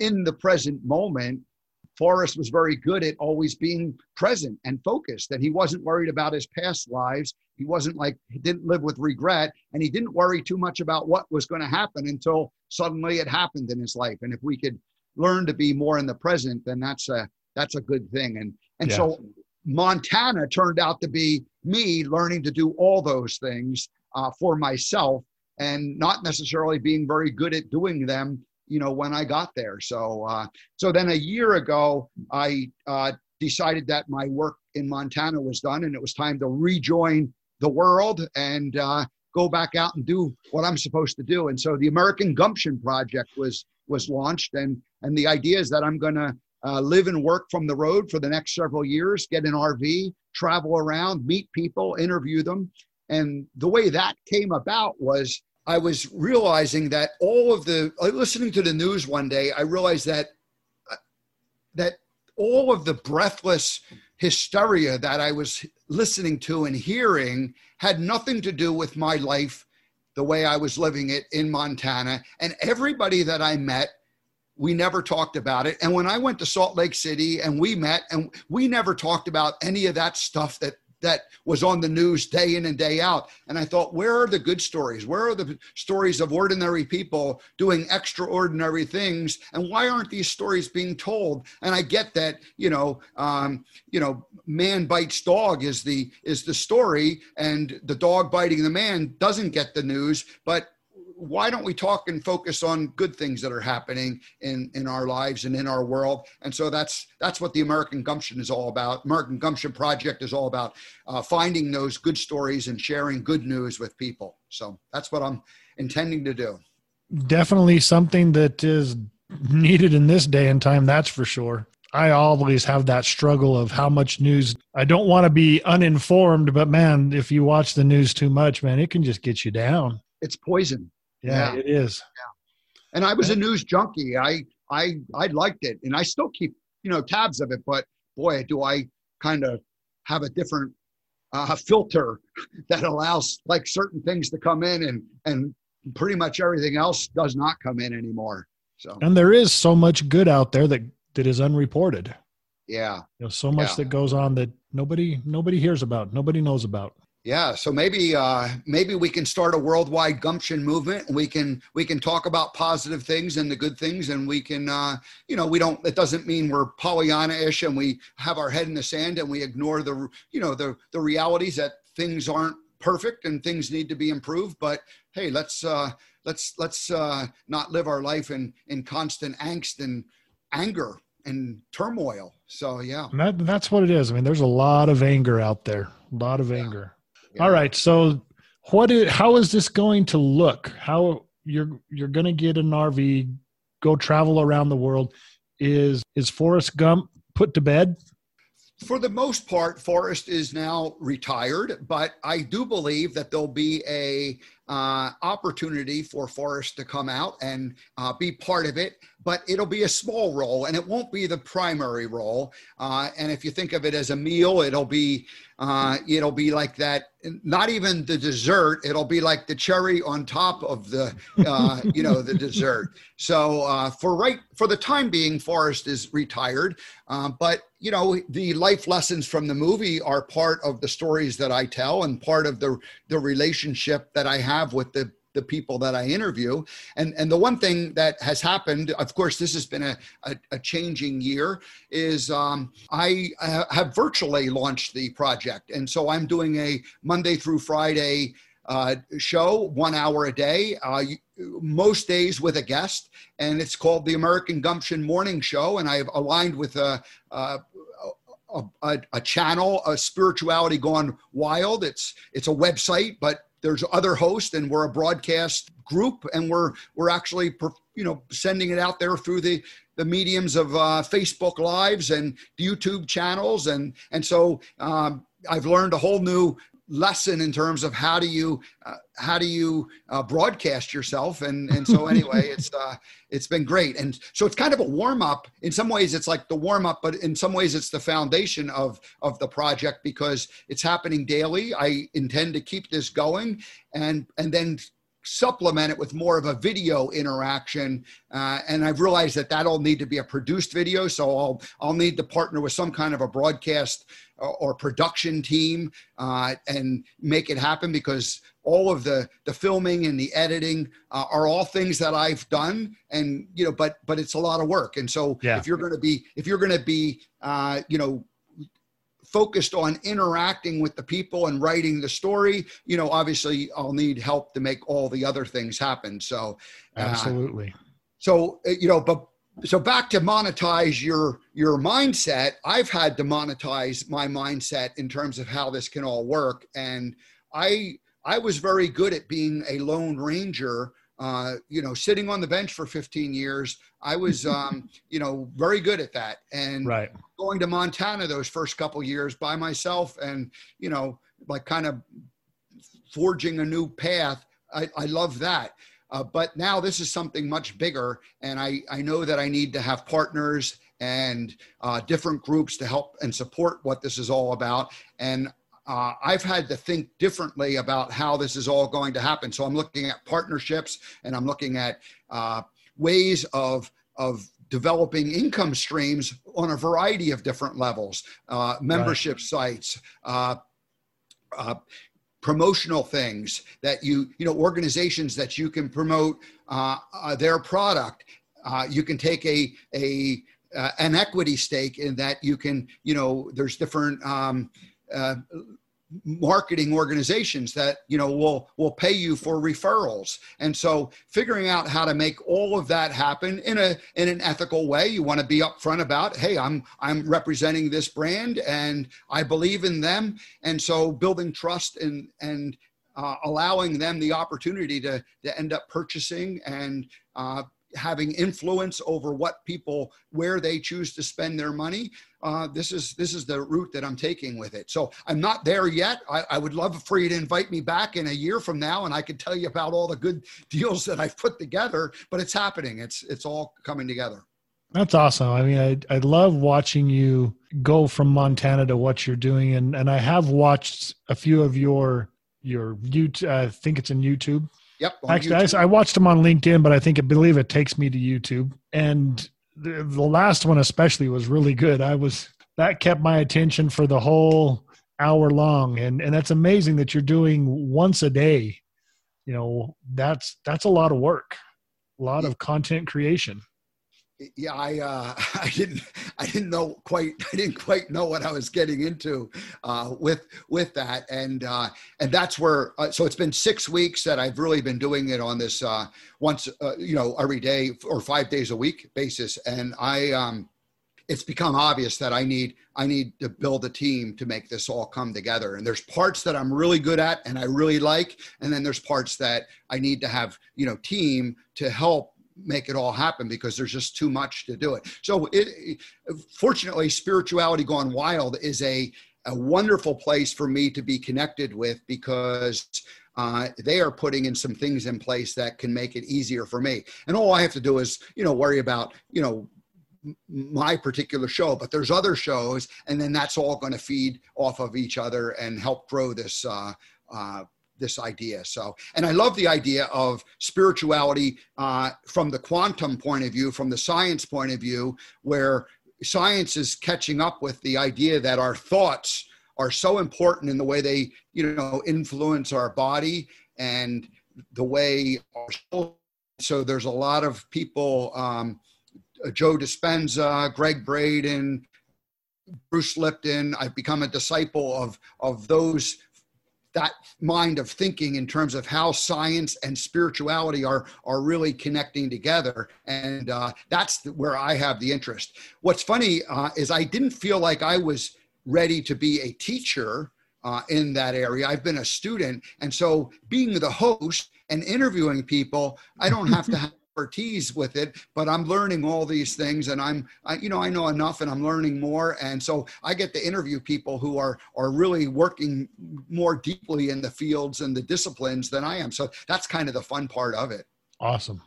in the present moment? Forrest was very good at always being present and focused, and he wasn't worried about his past lives. He wasn't like, he didn't live with regret, and he didn't worry too much about what was going to happen until suddenly it happened in his life. And if we could learn to be more in the present, then that's a that's a good thing. And and yeah. so Montana turned out to be me learning to do all those things uh, for myself and not necessarily being very good at doing them you know when i got there. So uh, so then a year ago i uh, decided that my work in montana was done and it was time to rejoin the world and uh, go back out and do what i'm supposed to do. And so the american gumption project was was launched and and the idea is that i'm going to uh, live and work from the road for the next several years, get an RV, travel around, meet people, interview them. And the way that came about was I was realizing that all of the listening to the news one day, I realized that uh, that all of the breathless hysteria that I was listening to and hearing had nothing to do with my life the way I was living it in Montana. And everybody that I met we never talked about it. And when I went to Salt Lake City and we met and we never talked about any of that stuff that that was on the news day in and day out. And I thought, where are the good stories? Where are the stories of ordinary people doing extraordinary things? And why aren't these stories being told? And I get that, you know, um, you know, man bites dog is the is the story, and the dog biting the man doesn't get the news. But why don't we talk and focus on good things that are happening in in our lives and in our world and so that's that's what the american gumption is all about american gumption project is all about uh, finding those good stories and sharing good news with people so that's what i'm intending to do definitely something that is needed in this day and time that's for sure I always have that struggle of how much news. I don't want to be uninformed, but man, if you watch the news too much, man, it can just get you down. It's poison. Yeah, yeah, it is. Yeah. And I was a news junkie. I I I liked it, and I still keep you know tabs of it. But boy, do I kind of have a different uh, filter that allows like certain things to come in, and and pretty much everything else does not come in anymore. So and there is so much good out there that that is unreported. Yeah, you know, so much yeah. that goes on that nobody nobody hears about, nobody knows about. Yeah, so maybe uh, maybe we can start a worldwide gumption movement. We can we can talk about positive things and the good things, and we can uh, you know we don't. It doesn't mean we're Pollyanna-ish and we have our head in the sand and we ignore the you know the the realities that things aren't perfect and things need to be improved. But hey, let's uh, let's let's uh, not live our life in in constant angst and anger and turmoil. So yeah, and that, that's what it is. I mean, there's a lot of anger out there, a lot of anger. All right, so what is how is this going to look? How you're you're going to get an RV, go travel around the world? Is is Forrest Gump put to bed? For the most part, Forrest is now retired, but I do believe that there'll be a uh, opportunity for Forrest to come out and uh, be part of it, but it'll be a small role and it won't be the primary role. Uh, and if you think of it as a meal, it'll be uh, it'll be like that. Not even the dessert; it'll be like the cherry on top of the uh, you know the dessert. So uh, for right for the time being, Forrest is retired, but you know the life lessons from the movie are part of the stories that I tell and part of the the relationship that I have have with the the people that I interview. And and the one thing that has happened, of course, this has been a, a, a changing year, is um, I have virtually launched the project. And so I'm doing a Monday through Friday uh, show, one hour a day, uh, most days with a guest. And it's called the American Gumption Morning Show. And I've aligned with a, a a, a, channel, a spirituality gone wild. It's it's a website, but there's other hosts and we're a broadcast group and we're we're actually you know sending it out there through the the mediums of uh, facebook lives and youtube channels and and so um, i've learned a whole new lesson in terms of how do you uh, how do you uh, broadcast yourself. And and so anyway it's uh it's been great. And so it's kind of a warm up. In some ways it's like the warm up but in some ways it's the foundation of of the project because it's happening daily. I intend to keep this going. And and then supplement it with more of a video interaction. Uh, and I've realized that that'll need to be a produced video. So I'll, I'll need to partner with some kind of a broadcast or, or production team uh, and make it happen because all of the, the filming and the editing uh, are all things that I've done. And, you know, but, but it's a lot of work. And so yeah. if you're going to be, if you're going to be, uh, you know, focused on interacting with the people and writing the story, you know, obviously I'll need help to make all the other things happen. So, uh, absolutely. So, uh, you know, but so back to monetize your your mindset i've had to monetize my mindset in terms of how this can all work and i i was very good at being a lone ranger uh, you know, sitting on the bench for 15 years, I was, um, you know, very good at that. And right. Going to Montana those first couple years by myself, and you know, like kind of forging a new path. I, I love that. Uh, but now this is something much bigger, and I, I know that I need to have partners and uh, different groups to help and support what this is all about. And uh, I've had to think differently about how this is all going to happen. So I'm looking at partnerships and I'm looking at uh, ways of of developing income streams on a variety of different levels, uh, membership right. sites. Uh, uh, promotional things that you you know organizations that you can promote uh, their product you can take a a an equity stake in that you can you know there's different um, uh, marketing organizations that you know will will pay you for referrals. And so figuring out how to make all of that happen in a in an ethical way you want to be upfront about hey i'm i'm representing this brand and i believe in them. And so building trust and and uh, allowing them the opportunity to to end up purchasing and uh, having influence over what people where they choose to spend their money uh, this is this is the route that i'm taking with it. So i'm not there yet. I, I, would love for you to invite me back in a year from now and i could tell you about all the good deals that i've put together but it's happening. It's it's all coming together. That's awesome. I mean i, I love watching you go from montana to what you're doing and and i have watched a few of your your youtube i think it's in youtube Yep. Actually, I, I, watched them on LinkedIn, but I think I believe it takes me to YouTube. And the, the last one especially was really good. I was that kept my attention for the whole hour long, and and that's amazing that you're doing once a day. You know, that's that's a lot of work, a lot of content creation yeah, I uh, I didn't I didn't know quite I didn't quite know what I was getting into uh, with with that, and uh, and that's where uh, so it's been six weeks that I've really been doing it on this uh, once uh, you know every day or five days a week basis, and I um, it's become obvious that I need I need to build a team to make this all come together. And there's parts that I'm really good at and I really like, and then there's parts that I need to have you know team to help make it all happen because there's just too much to do it. So it, fortunately, spirituality gone wild is a a wonderful place for me to be connected with because uh, they are putting in some things in place that can make it easier for me. And all I have to do is, you know, worry about, you know, my particular show, but there's other shows, and then that's all going to feed off of each other and help grow this uh, uh, this idea. So, and I love the idea of spirituality uh, from the quantum point of view, from the science point of view, where science is catching up with the idea that our thoughts are so important in the way they, you know, influence our body and the way our so there's a lot of people, um, Joe Dispenza, Gregg Braden, Bruce Lipton. I've become a disciple of of those that mind of thinking in terms of how science and spirituality are are really connecting together. And uh, that's where i have the interest. What's funny uh, is i didn't feel like i was ready to be a teacher uh, in that area. I've been a student. And so being the host and interviewing people i don't have to have expertise with it, but I'm learning all these things, and I'm, I, you know, I know enough, and I'm learning more, and so I get to interview people who are are really working more deeply in the fields and the disciplines than I am. So that's kind of the fun part of it. Awesome.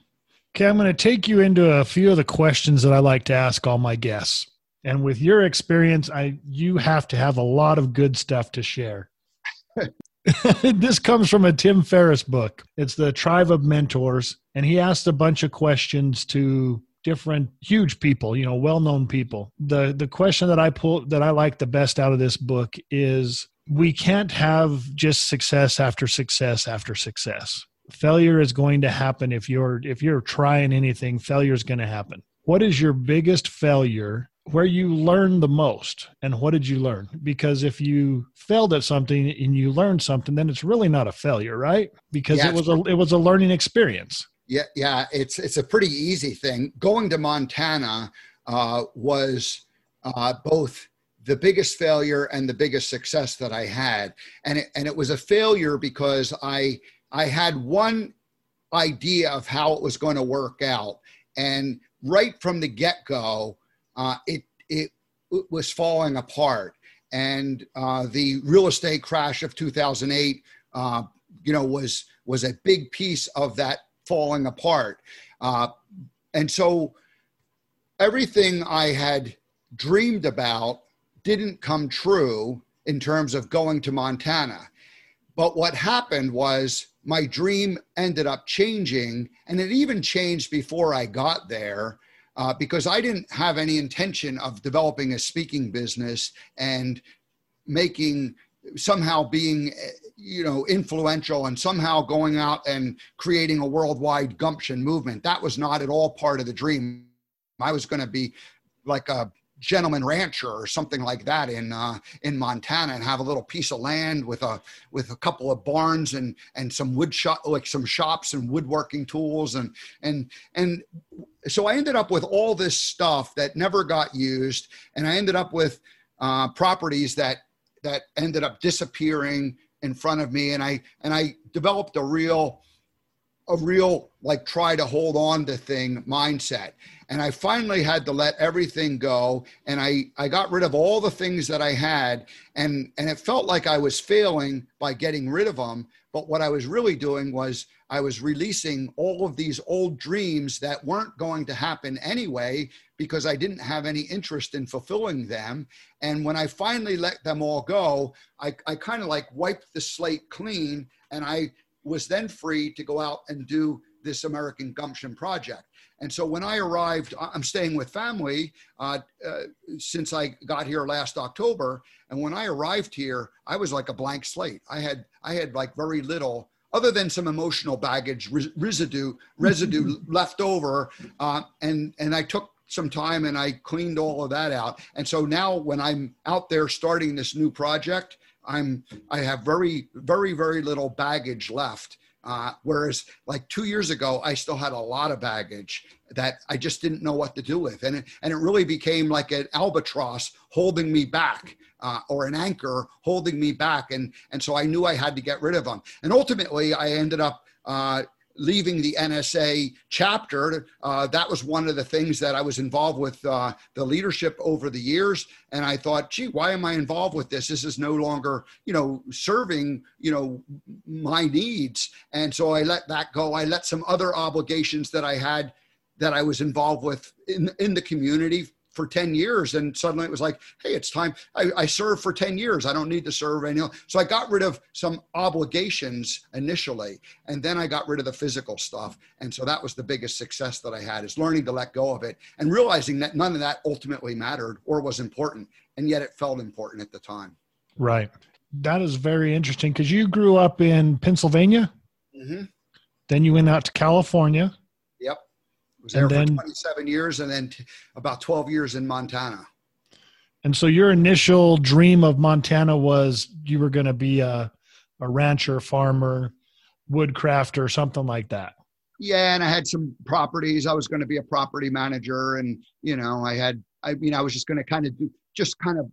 Okay, I'm going to take you into a few of the questions that I like to ask all my guests. And with your experience, I you have to have a lot of good stuff to share. this comes from a Tim Ferriss book. It's the Tribe of Mentors, and he asked a bunch of questions to different huge people, you know, well-known people. The the question that I pull that I like the best out of this book is we can't have just success after success after success. Failure is going to happen if you're if you're trying anything, failure is going to happen. What is your biggest failure where you learned the most and what did you learn? Because if you failed at something and you learned something then it's really not a failure right? Because yeah, it was a it was a learning experience. Yeah yeah it's it's a pretty easy thing. Going to montana uh, was uh, both the biggest failure and the biggest success that i had. And it, and it was a failure because i i had one idea of how it was going to work out. And right from the get-go uh, it it was falling apart, and uh, the real estate crash of 2008, uh, you know, was was a big piece of that falling apart, uh, and so everything I had dreamed about didn't come true in terms of going to Montana. But what happened was my dream ended up changing, and it even changed before I got there uh, because I didn't have any intention of developing a speaking business and making somehow being you know influential and somehow going out and creating a worldwide gumption movement. That was not at all part of the dream. I was going to be like a gentleman rancher or something like that in uh, in Montana and have a little piece of land with a with a couple of barns and and some wood shop like some shops and woodworking tools and and and so I ended up with all this stuff that never got used and I ended up with uh, properties that that ended up disappearing in front of me and I and I developed a real a real like try to hold on to thing mindset. And i finally had to let everything go and i i got rid of all the things that i had and and it felt like i was failing by getting rid of them but what i was really doing was i was releasing all of these old dreams that weren't going to happen anyway because i didn't have any interest in fulfilling them and when i finally let them all go i, I kind of like wiped the slate clean and i was then free to go out and do this American Gumption project. And so when I arrived, I'm staying with family uh, uh, since I got here last October. And when I arrived here, I was like a blank slate. I had I had like very little, other than some emotional baggage residue residue left over. Uh, and and I took some time and I cleaned all of that out. And so now when I'm out there starting this new project, I'm I have very very very little baggage left Uh, whereas like two years ago, I still had a lot of baggage that I just didn't know what to do with. And it, and it really became like an albatross holding me back uh, or an anchor holding me back. And, and so I knew I had to get rid of them. And ultimately, I ended up uh, leaving the NSA chapter, uh, that was one of the things that I was involved with uh, the leadership over the years. And I thought, gee, why am I involved with this? This is no longer, you know, serving, you know, my needs. And so I let that go. I let some other obligations that I had that I was involved with in, in the community for 10 years and suddenly it was like hey it's time i, I served for 10 years i don't need to serve anymore so i got rid of some obligations initially and then i got rid of the physical stuff and so that was the biggest success that i had is learning to let go of it and realizing that none of that ultimately mattered or was important and yet it felt important at the time. Right. That is very interesting because you grew up in pennsylvania? Mm-hmm. then you went out to california was there then, for 27 years and then t- about 12 years in Montana. And so your initial dream of Montana was you were going to be a, a rancher, farmer, woodcrafter, something like that. Yeah, and I had some properties. I was going to be a property manager, and you know, I had. I mean, I was just going to kind of do, just kind of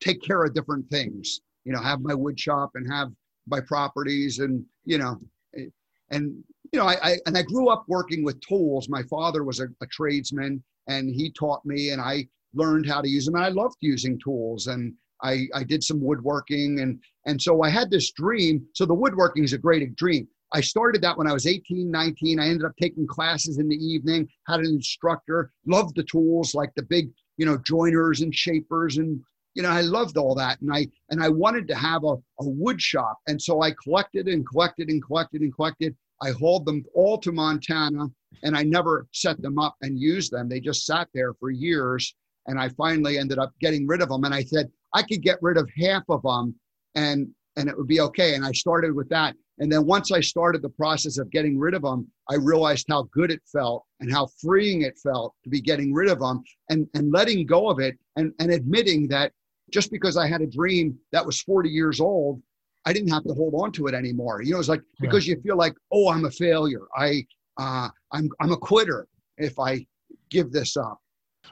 take care of different things. You know, have my wood shop and have my properties, and you know, eh, and you know, I, I, and I grew up working with tools. My father was a, a, tradesman, and he taught me, and I learned how to use them. And I loved using tools, and I, I did some woodworking, and and so I had this dream. So the woodworking is a great dream. I started that when I was 18, 19. I ended up taking classes in the evening, had an instructor, loved the tools like the big, you know, joiners and shapers and you know, I loved all that. And I and I wanted to have a, a wood shop. And so I collected and collected and collected and collected. I hauled them all to Montana and I never set them up and used them. They just sat there for years. And I finally ended up getting rid of them. And I said, I could get rid of half of them and and it would be okay. And I started with that. And then once I started the process of getting rid of them, I realized how good it felt and how freeing it felt to be getting rid of them and, and letting go of it and, and admitting that just because I had a dream that was 40 years old I didn't have to hold on to it anymore. You know, it's like because you feel like, oh, I'm a failure. I uh, I'm I'm a quitter if I give this up.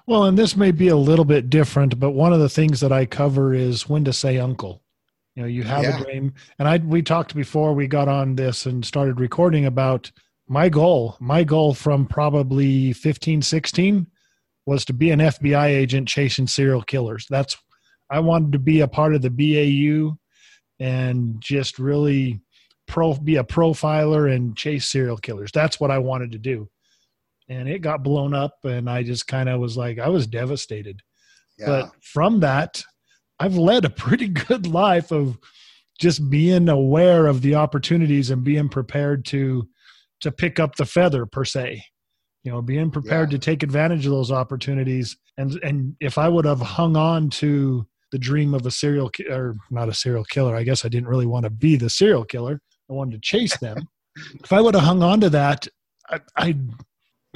Well, and this may be a little bit different, but one of the things that I cover is when to say uncle. You know, you have yeah. a dream, and I we talked before we got on this and started recording about my goal. My goal from probably 15, 16 was to be an FBI agent chasing serial killers. That's I wanted to be a part of the BAU and just really pro be a profiler and chase serial killers. That's what I wanted to do. And it got blown up and I just kind of was like I was devastated. Yeah. But from that, I've led a pretty good life of just being aware of the opportunities and being prepared to to pick up the feather per se you know being prepared yeah. to take advantage of those opportunities and and if i would have hung on to the dream of a serial or not a serial killer. I guess I didn't really want to be the serial killer. I wanted to chase them. if I would have hung on to that, I, I,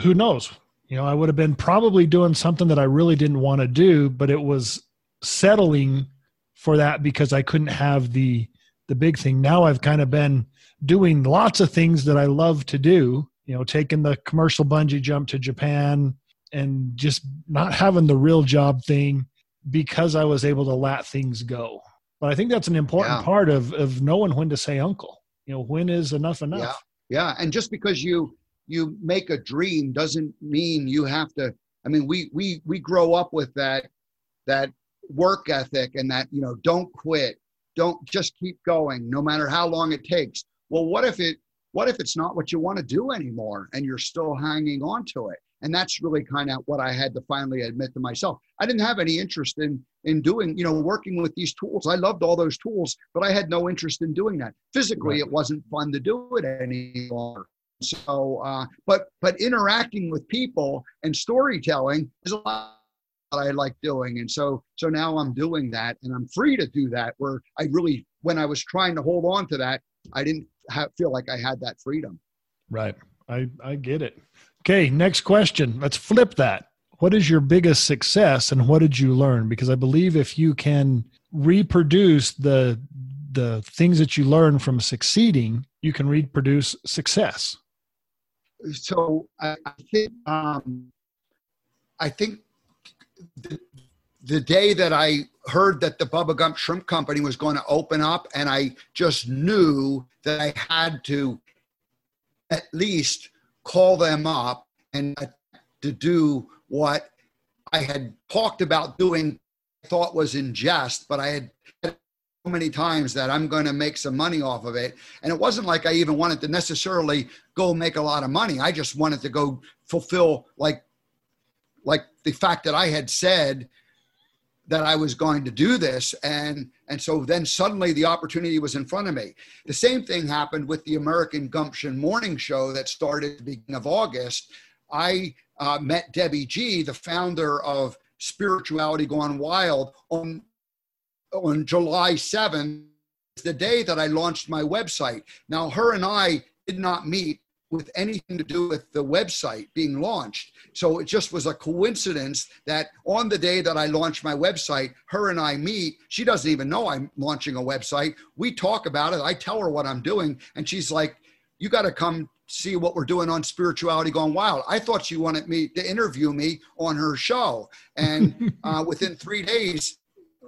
who knows? You know, I would have been probably doing something that I really didn't want to do, but it was settling for that because I couldn't have the the big thing. Now I've kind of been doing lots of things that I love to do. You know, taking the commercial bungee jump to Japan and just not having the real job thing because I was able to let things go. But I think that's an important yeah. part of of knowing when to say uncle. You know, when is enough enough? Yeah. Yeah, and just because you you make a dream doesn't mean you have to I mean, we we we grow up with that that work ethic and that, you know, don't quit. Don't just keep going no matter how long it takes. Well, what if it what if it's not what you want to do anymore and you're still hanging on to it? And that's really kind of what i had to finally admit to myself i didn't have any interest in in doing you know working with these tools i loved all those tools but i had no interest in doing that physically right. it wasn't fun to do it any longer so uh, but but interacting with people and storytelling is a lot that I like doing. And so so now I'm doing that and I'm free to do that where I really when I was trying to hold on to that, I didn't have, feel like I had that freedom. Right. I I get it. Okay, next question. Let's flip that. What is your biggest success and what did you learn? Because I believe if you can reproduce the the things that you learn from succeeding, you can reproduce success. So I, think um, I think the, the day that I heard that the Bubba Gump Shrimp Company was going to open up, and I just knew that I had to at least call them up and to do what I had talked about doing, I thought was in jest, but I had so many times that I'm going to make some money off of it. And it wasn't like I even wanted to necessarily go make a lot of money. I just wanted to go fulfill like like the fact that I had said that I was going to do this. And, and so then suddenly the opportunity was in front of me. The same thing happened with the American Gumption morning show that started the beginning of August. I uh, met Debbie G, the founder of Spirituality Gone Wild, on, on July 7th, the day that I launched my website. Now, her and I did not meet with anything to do with the website being launched. So it just was a coincidence that on the day that I launched my website, her and I meet. She doesn't even know I'm launching a website. We talk about it. I tell her what I'm doing, and she's like, You got to come see what we're doing on Spirituality Gone Wild. I thought she wanted me to interview me on her show. And uh, within three days,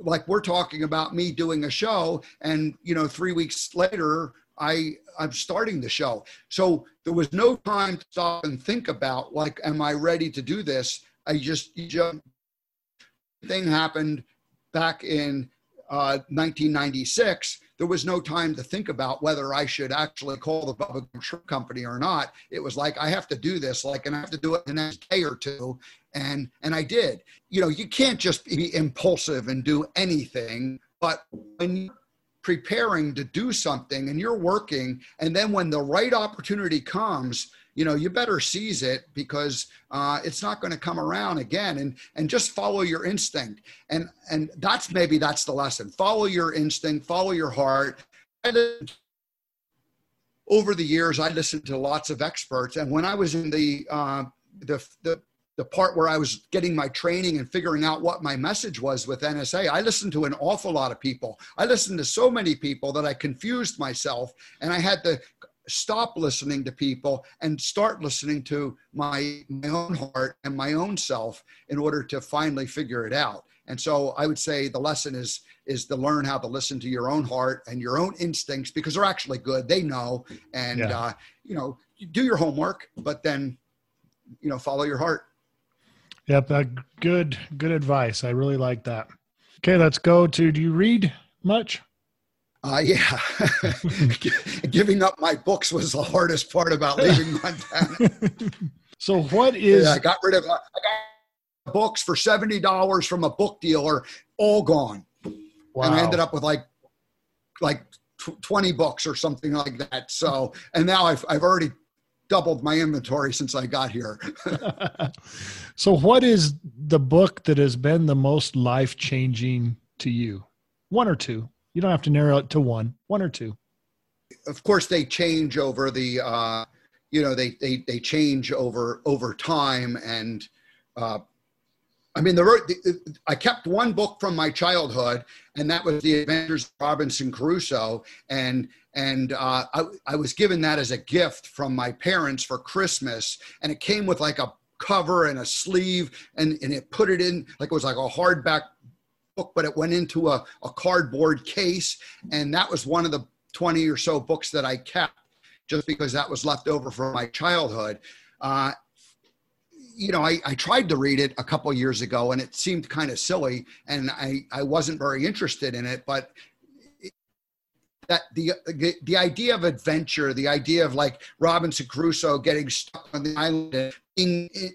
like we're talking about me doing a show and you know 3 weeks later I I'm starting the show. So there was no time to stop and think about like, am I ready to do this? I just just thing happened back in uh, 1996. There was no time to think about whether I should actually call the Bubba Shrimp Company or not. It was like I have to do this, like, and I have to do it the next day or two, and and I did. You know, you can't just be impulsive and do anything. But when preparing to do something and you're working and then when the right opportunity comes you know you better seize it because uh, it's not going to come around again. And and just follow your instinct. And and that's maybe that's the lesson. Follow your instinct follow your heart. Over the years i listened to lots of experts. And when i was in the uh, the, the the part where I was getting my training and figuring out what my message was with NSA, I listened to an awful lot of people. I listened to so many people that I confused myself and I had to stop listening to people and start listening to my, my own heart and my own self in order to finally figure it out. And so I would say the lesson is is to learn how to listen to your own heart and your own instincts because they're actually good. They know, and yeah. uh, you know, do your homework, but then you know, follow your heart. Yep, uh, good good advice. I really like that. Okay, let's go to. Do you read much? Uh, yeah, giving up my books was the hardest part about leaving Montana. so, what is? Yeah, I got rid of. I got books for seventy dollars from a book dealer, all gone, wow. and I ended up with like, like twenty books or something like that. So, and now I've I've already doubled my inventory since I got here. so, what is the book that has been the most life changing to you? One or two. You don't have to narrow it to one. One or two. Of course, they change over the. Uh, you know, they they they change over over time, and uh, I mean, the, the, I kept one book from my childhood, and that was The Adventures of Robinson Crusoe, and and uh, I, I was given that as a gift from my parents for Christmas, and it came with like a cover and a sleeve, and and it put it in like it was like a hardback book, but it went into a, a cardboard case, and that was one of the twenty or so books that I kept, just because that was left over from my childhood. Uh, you know, I, I tried to read it a couple years ago and it seemed kind of silly and I, I wasn't very interested in it, but that the, the, the idea of adventure, the idea of like Robinson Crusoe getting stuck on the island and being in,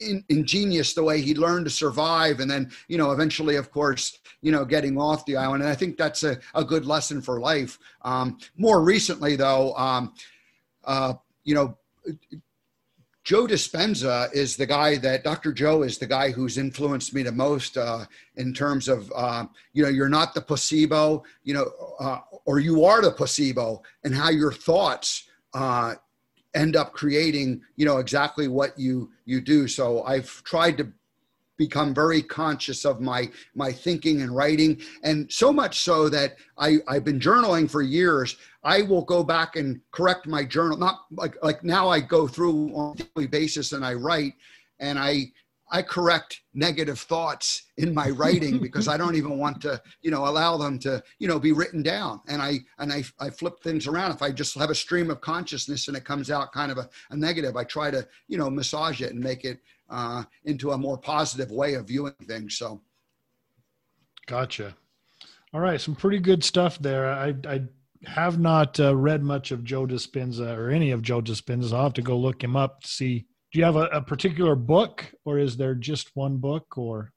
in, ingenious the way he learned to survive and then you know eventually of course you know getting off the island and i think that's a, a good lesson for life. Um, more recently though um, uh, you know Joe Dispenza is the guy that Dr. Joe is the guy who's influenced me the most uh, in terms of, uh, you know, you're not the placebo, you know, uh, or you are the placebo, and how your thoughts uh, end up creating, you know, exactly what you you do. So I've tried to become very conscious of my my thinking and writing and so much so that I, i've been journaling for years i will go back and correct my journal not like like now i go through on a daily basis and i write and i I correct negative thoughts in my writing because I don't even want to, you know, allow them to, you know, be written down. And I and I, I flip things around. If I just have a stream of consciousness and it comes out kind of a, a negative, I try to, you know, massage it and make it uh, into a more positive way of viewing things. So, gotcha. All right, some pretty good stuff there. I I have not uh, read much of Joe Dispenza or any of Joe Dispenza. I'll have to go look him up to see do you have a, a particular book or is there just one book or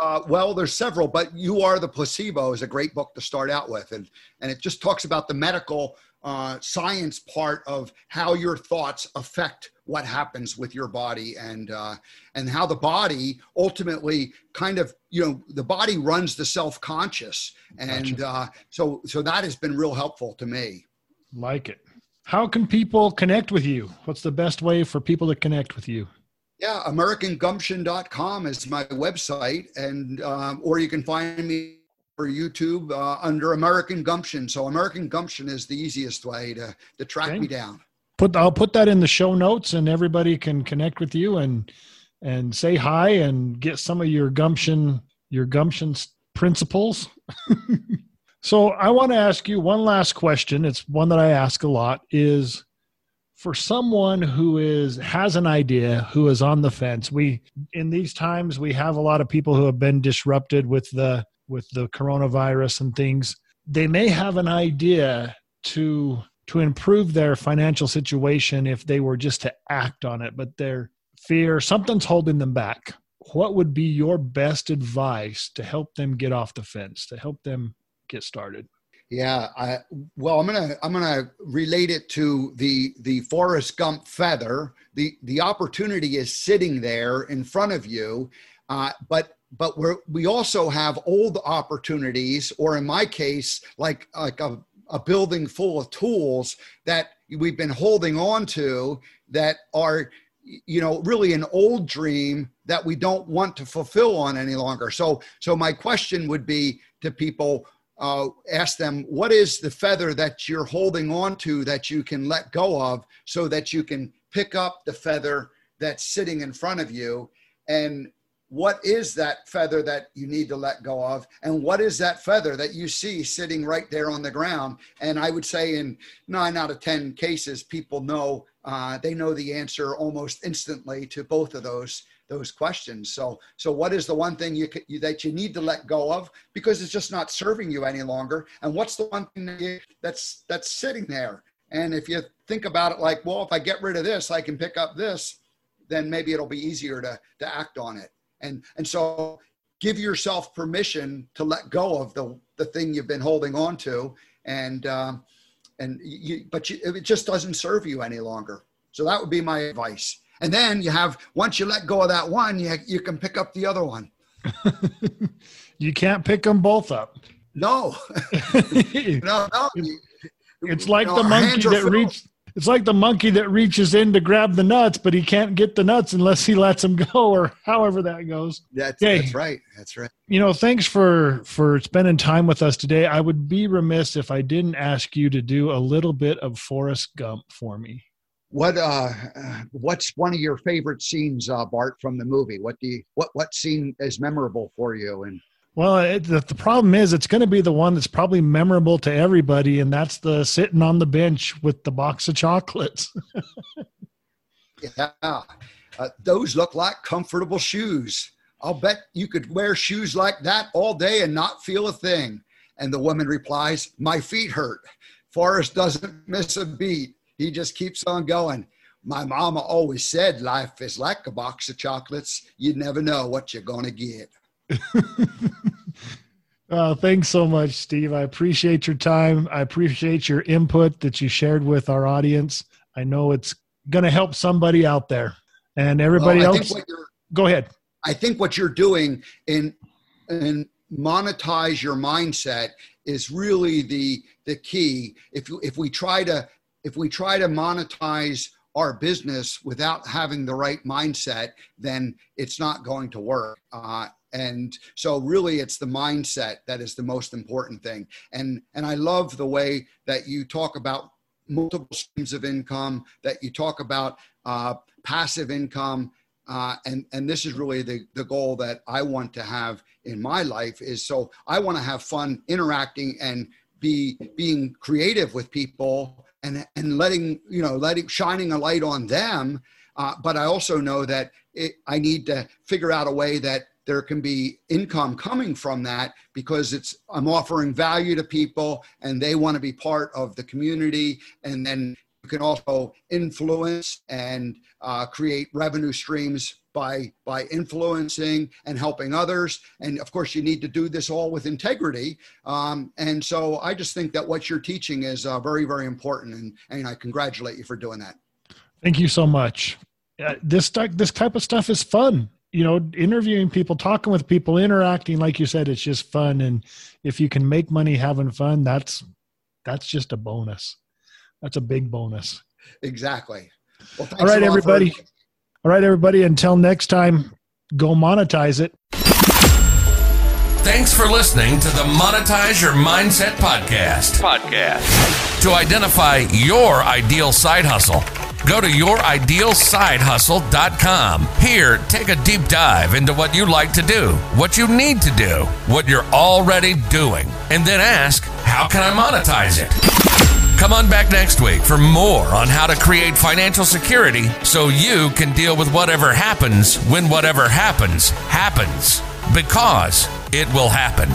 uh, well, there's several, but "You Are the Placebo" is a great book to start out with, and and it just talks about the medical uh, science part of how your thoughts affect what happens with your body, and uh, and how the body ultimately kind of you know the body runs the self conscious, and gotcha. Uh, so so that has been real helpful to me. Like it. How can people connect with you? What's the best way for people to connect with you? Yeah, AmericanGumption.com is my website, and um, or you can find me for YouTube uh, under American Gumption. So American Gumption is the easiest way to to track okay. me down. Put I'll put that in the show notes, and everybody can connect with you and and say hi and get some of your gumption your gumption principles. So I want to ask you one last question. It's one that I ask a lot is for someone who is has an idea, who is on the fence. We in these times we have a lot of people who have been disrupted with the with the coronavirus and things. They may have an idea to to improve their financial situation if they were just to act on it, but their fear something's holding them back. What would be your best advice to help them get off the fence, to help them get started? Yeah, I, well, I'm gonna I'm gonna relate it to the the Forrest Gump feather. The the opportunity is sitting there in front of you, uh, but but we we also have old opportunities, or in my case, like like a, a building full of tools that we've been holding on to that are you know really an old dream that we don't want to fulfill on any longer. So so my question would be to people uh, ask them what is the feather that you're holding on to that you can let go of so that you can pick up the feather that's sitting in front of you and what is that feather that you need to let go of and what is that feather that you see sitting right there on the ground and i would say in nine out of ten cases people know uh, they know the answer almost instantly to both of those those questions. So, so what is the one thing you, you, that you need to let go of because it's just not serving you any longer? And what's the one thing that you, that's that's sitting there? And if you think about it like, well, if I get rid of this, I can pick up this, then maybe it'll be easier to to act on it. And and so give yourself permission to let go of the the thing you've been holding on to, and um, and you, but you, it just doesn't serve you any longer. So that would be my advice. And then you have once you let go of that one, you you can pick up the other one. you can't pick them both up. No, no, no. It's like the monkey that reached. It's like the monkey that reaches in to grab the nuts, but he can't get the nuts unless he lets them go, or however that goes. That's, okay. that's right. That's right. You know, thanks for for spending time with us today. I would be remiss if I didn't ask you to do a little bit of Forrest Gump for me what uh, what's one of your favorite scenes, uh, Bart, from the movie? What do you, what what scene is memorable for you? And well, it, the, the problem is it's going to be the one that's probably memorable to everybody, and that's the sitting on the bench with the box of chocolates. yeah, uh, those look like comfortable shoes. I'll bet you could wear shoes like that all day and not feel a thing. And the woman replies, "My feet hurt." Forrest doesn't miss a beat he just keeps on going. My mama always said life is like a box of chocolates. You never know what you're going to get. Uh, thanks so much, Steve. I appreciate your time. I appreciate your input that you shared with our audience. I know it's going to help somebody out there, and everybody well, else. Go ahead. I think what you're doing in in monetize your mindset is really the the key. If if we try to if we try to monetize our business without having the right mindset, then it's not going to work. Uh, and so really it's the mindset that is the most important thing. And and i love the way that you talk about multiple streams of income that you talk about uh, passive income uh, and and this is really the the goal that i want to have in my life is so i want to have fun interacting and be being creative with people and and letting you know letting shining a light on them. Uh, but i also know that it, i need to figure out a way that there can be income coming from that because it's i'm offering value to people and they want to be part of the community. And then you can also influence and uh, create revenue streams by by influencing and helping others. And of course you need to do this all with integrity. Um, and so i just think that what you're teaching is uh, very very important. And, and i congratulate you for doing that. Thank you so much. Uh, this this type of stuff is fun you know interviewing people talking with people interacting like you said it's just fun. And if you can make money having fun that's that's just a bonus. That's a big bonus. Exactly. Well, all right everybody. for- all right, everybody, until next time, go monetize it. Thanks for listening to the Monetize Your Mindset podcast. Podcast. To identify your ideal side hustle, go to youridealsidehustle.com. Here, take a deep dive into what you like to do, what you need to do, what you're already doing, and then ask, how can I monetize it? Come on back next week for more on how to create financial security so you can deal with whatever happens when whatever happens happens. Because it will happen.